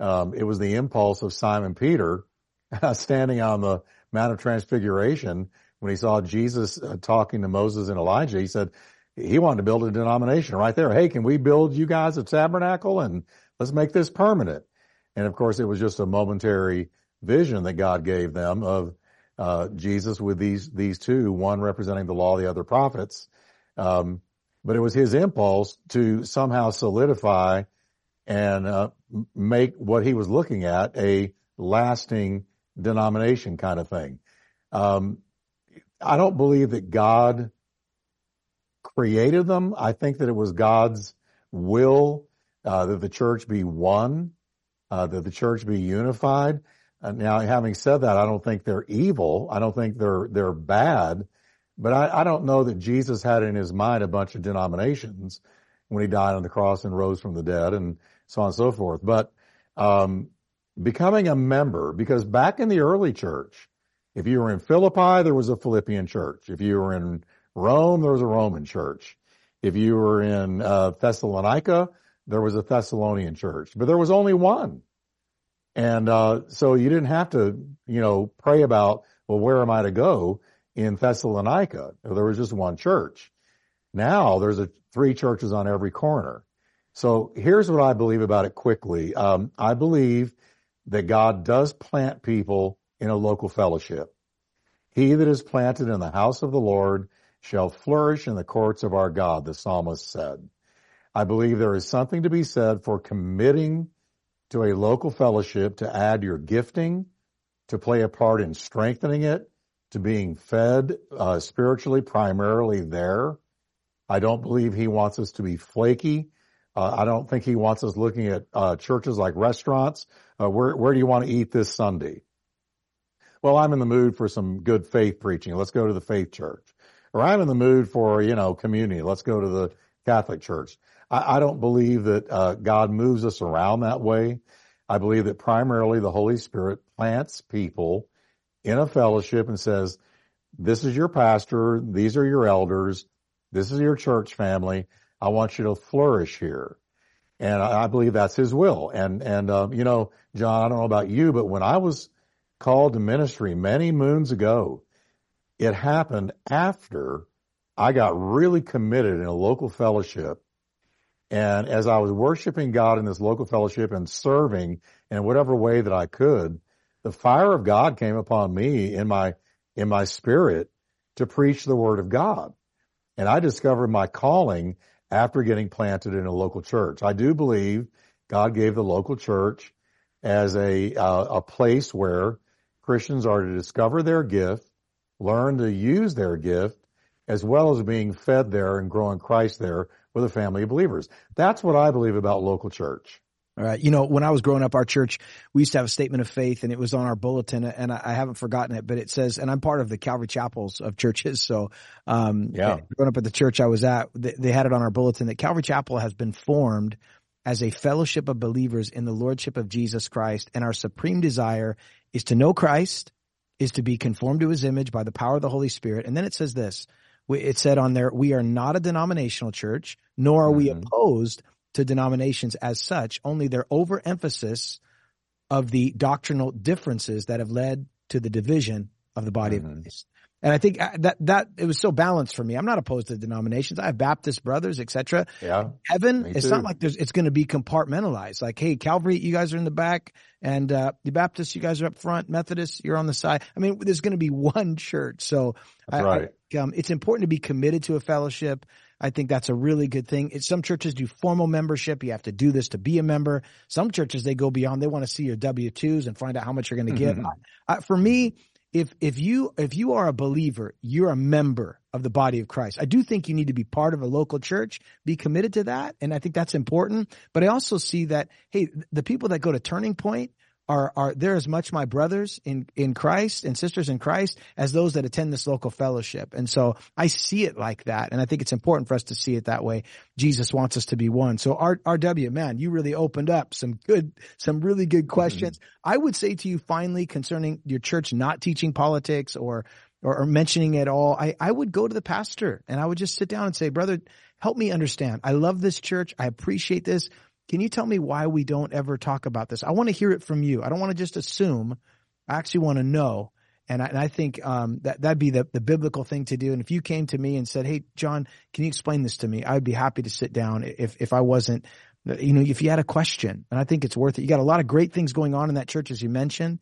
Um, it was the impulse of Simon Peter standing on the Mount of Transfiguration when he saw Jesus uh, talking to Moses and Elijah, he said he wanted to build a denomination right there. Hey, can we build you guys a tabernacle and let's make this permanent? And of course, it was just a momentary vision that God gave them of uh, Jesus with these these two, one representing the law, the other prophets. Um, but it was his impulse to somehow solidify and uh, make what he was looking at a lasting denomination kind of thing. Um, I don't believe that God created them. I think that it was God's will uh, that the church be one, uh, that the church be unified. Now, having said that, I don't think they're evil. I don't think they're they're bad, but I, I don't know that Jesus had in his mind a bunch of denominations when he died on the cross and rose from the dead and so on and so forth. But um, becoming a member, because back in the early church, if you were in Philippi, there was a Philippian church. If you were in Rome, there was a Roman church. If you were in uh, Thessalonica, there was a Thessalonian church, but there was only one. And uh, so you didn't have to, you know, pray about, well, where am I to go in Thessalonica? There was just one church. Now there's a, three churches on every corner. So here's what I believe about it quickly. Um, I believe that God does plant people in a local fellowship. He that is planted in the house of the Lord shall flourish in the courts of our God, the psalmist said. I believe there is something to be said for committing to a local fellowship to add your gifting, to play a part in strengthening it, to being fed uh, spiritually primarily there. I don't believe he wants us to be flaky. Uh, I don't think he wants us looking at uh, churches like restaurants. Uh, where where do you want to eat this Sunday? well, I'm in the mood for some good faith preaching. Let's go to the faith church. Or I'm in the mood for, you know, community. Let's go to the Catholic church. I, I don't believe that uh, God moves us around that way. I believe that primarily the Holy Spirit plants people in a fellowship and says, this is your pastor. These are your elders. This is your church family. I want you to flourish here. And I, I believe that's his will. And, and, um, you know, John, I don't know about you, but when I was called to ministry many moons ago. It happened after I got really committed in a local fellowship. And as I was worshiping God in this local fellowship and serving in whatever way that I could, the fire of God came upon me in my, in my spirit to preach the word of God. And I discovered my calling after getting planted in a local church. I do believe God gave the local church as a, uh, a place where Christians are to discover their gift, learn to use their gift, as well as being fed there and growing Christ there with a family of believers. That's what I believe about local church. All right. You know, when I was growing up, our church, we used to have a statement of faith and it was on our bulletin and I, haven't forgotten it, but it says, and I'm part of the Calvary chapels of churches. So, um, yeah, growing up at the church I was at, they, they had it on our bulletin that Calvary chapel has been formed as a fellowship of believers in the lordship of Jesus Christ and our supreme desire is to know Christ, is to be conformed to his image by the power of the Holy Spirit. And then it says this, it said on there, we are not a denominational church, nor are mm-hmm. we opposed to denominations as such, only their overemphasis of the doctrinal differences that have led to the division of the body mm-hmm. of Christ. And I think uh, that that it was so balanced for me. I'm not opposed to denominations. I have Baptist brothers, etc. Yeah. Heaven, Me it's too. not like there's it's going to be compartmentalized. Like, hey, Calvary, you guys are in the back, and uh the Baptists, you guys are up front. Methodists, you're on the side. I mean, there's going to be one church. So I, right. I, um, it's important to be committed to a fellowship. I think that's a really good thing. It's, some churches do formal membership. You have to do this to be a member. Some churches they go beyond. They want to see your W twos and find out how much you're going to give. Mhm. I, for me, if if you if you are a believer, you're a member of the body of Christ. I do think you need to be part of a local church, be committed to that, and I think that's important. But I also see that hey, the people that go to Turning Point are are they're as much my brothers in in Christ and sisters in Christ as those that attend this local fellowship. And so I see it like that, and I think it's important for us to see it that way. Jesus wants us to be one. So R, RW, man, you really opened up some good, some really good mm-hmm. questions. I would say to you finally concerning your church not teaching politics or or, or mentioning it all, I, I would go to the pastor and I would just sit down and say, brother, help me understand. I love this church. I appreciate this. Can you tell me why we don't ever talk about this? I want to hear it from you. I don't want to just assume. I actually want to know. And I, and I think um, that that'd be the, the biblical thing to do. And if you came to me and said, "Hey, John, can you explain this to me?" I'd be happy to sit down. If if I wasn't, you know, if you had a question, and I think it's worth it. You got a lot of great things going on in that church, as you mentioned,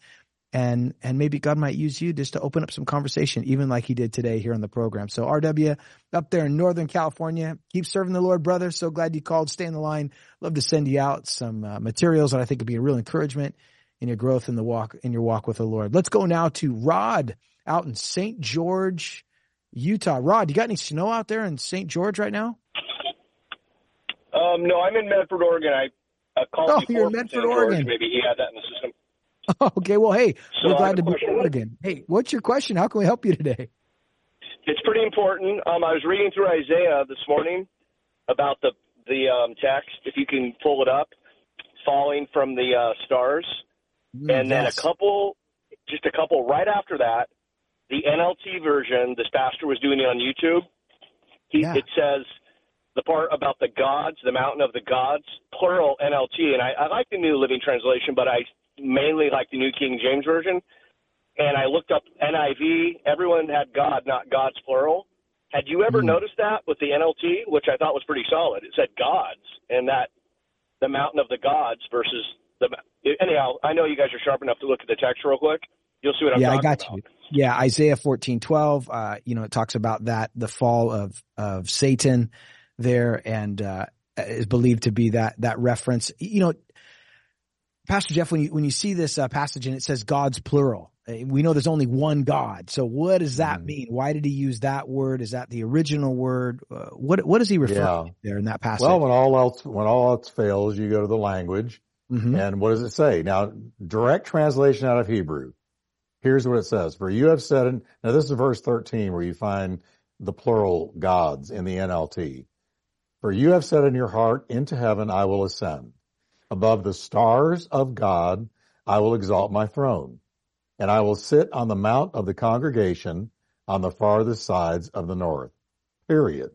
and and maybe God might use you just to open up some conversation, even like He did today here on the program. So RW up there in Northern California, keep serving the Lord, brother. So glad you called. Stay in the line. Love to send you out some uh, materials that I think would be a real encouragement in your growth in the walk in your walk with the Lord. Let's go now to Rod out in St. George, Utah. Rod, you got any snow out there in St. George right now? Um, no, I'm in Medford, Oregon. I uh, called Oh, you're in Medford. Oregon. Maybe he had that in the system. okay, well, hey, So we're glad to be here again. Hey, what's your question? How can we help you today? It's pretty important. Um, I was reading through Isaiah this morning about the the um, text. If you can pull it up, falling from the uh, stars, and then a couple, just a couple right after that, the NLT version. This pastor was doing it on YouTube. He, Yeah. It says the part about the gods, the mountain of the gods, plural NLT, and I, I like the New Living Translation, but I mainly like the New King James version. And I looked up NIV. Everyone had God, not gods plural. Had you ever noticed that with the NLT, which I thought was pretty solid? It said gods, and that the mountain of the gods versus the. Anyhow, I know you guys are sharp enough to look at the text real quick. You'll see what I'm yeah, I got about. you. Yeah, Isaiah fourteen twelve. Uh, you know, it talks about that the fall of of Satan there, and uh, is believed to be that that reference. You know, Pastor Jeff, when you when you see this uh, passage and it says God's plural, uh, we know there's only one God. So what does Mm-hmm. that mean? Why did he use that word? Is that the original word? Uh, what what does he refer Yeah. to there in that passage? Well, when all else when all else fails, you go to the language, Mhm. and what does it say? Now, direct translation out of Hebrew. Here's what it says: For you have said, in, now this is verse 13 where you find the plural gods in the NLT. For you have said in your heart, into heaven I will ascend. Above the stars of God, I will exalt my throne, and I will sit on the mount of the congregation on the farthest sides of the north. Period.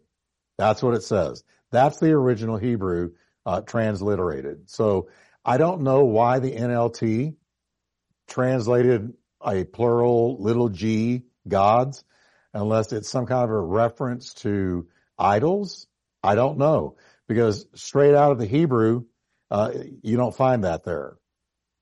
That's what it says. That's the original Hebrew uh, transliterated. So I don't know why the NLT translated a plural little g gods unless it's some kind of a reference to idols. I don't know because straight out of the Hebrew, uh, you don't find that there.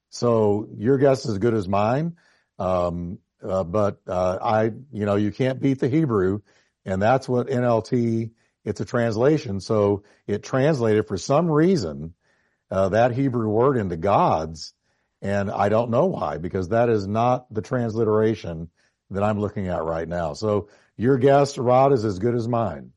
So your guess is as good as mine. Um, uh, but uh, I, you know, you can't beat the Hebrew, and that's what NLT. It's a translation, so it translated for some reason uh, that Hebrew word into gods, and I don't know why because that is not the transliteration that I'm looking at right now. So your guess, Rod, is as good as mine.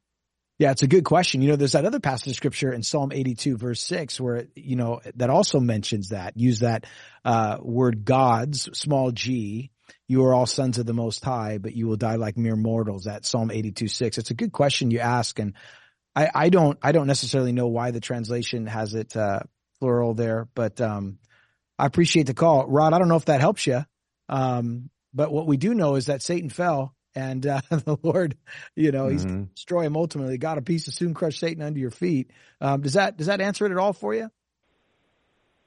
Yeah, it's a good question. You know, there's that other passage of scripture in Psalm 82 verse 6 where, you know, that also mentions that, use that, uh, word gods, small g. You are all sons of the most high, but you will die like mere mortals. That Psalm 82 6. It's a good question you ask. And I, I don't, I don't necessarily know why the translation has it, uh, plural there, but, um, I appreciate the call. Rod, I don't know if that helps you. Um, but what we do know is that Satan fell and uh, the Lord, you know, he's Mhm. destroy him ultimately. Got a piece of soon crush Satan under your feet. Um, does that does that answer it at all for you?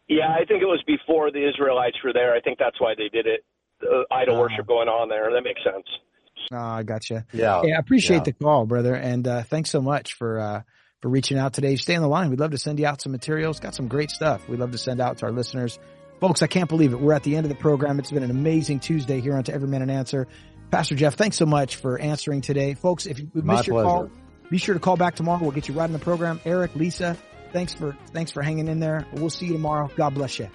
Yeah, I think it was before the Israelites were there. I think that's why they did it. Uh, idol Ah. worship going on there. That makes sense. Oh, I got you. Yeah. Yeah. I appreciate yeah. the call, brother. And, uh, thanks so much for, uh, for reaching out today. Stay on the line. We'd love to send you out some materials. Got some great stuff. We'd love to send out to our listeners. Folks, I can't believe it. We're at the end of the program. It's been an amazing Tuesday here on To Every Man an Answer. Pastor Jeff, thanks so much for answering today. Folks, if you My missed your call, be sure to call back tomorrow. We'll get you right in the program. Eric, Lisa, thanks for, thanks for hanging in there. We'll see you tomorrow. God bless you.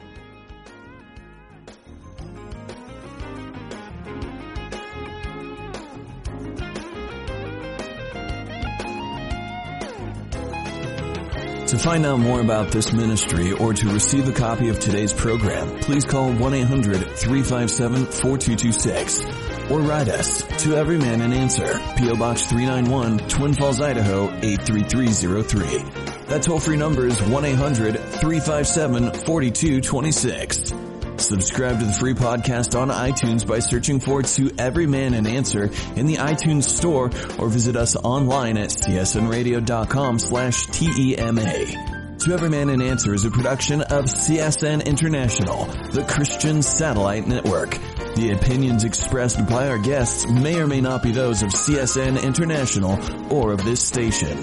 To find out more about this ministry or to receive a copy of today's program, please call 1-800-357-4226 or write us to Every Man an Answer, P.O. Box 391, Twin Falls, Idaho 83303. That toll-free number is 1-800-357-4226. Subscribe to the free podcast on iTunes by searching for To Every Man an Answer in the iTunes store or visit us online at csnradio.com slash TEMA. To Every Man an Answer is a production of CSN International, the Christian Satellite Network. The opinions expressed by our guests may or may not be those of CSN International or of this station.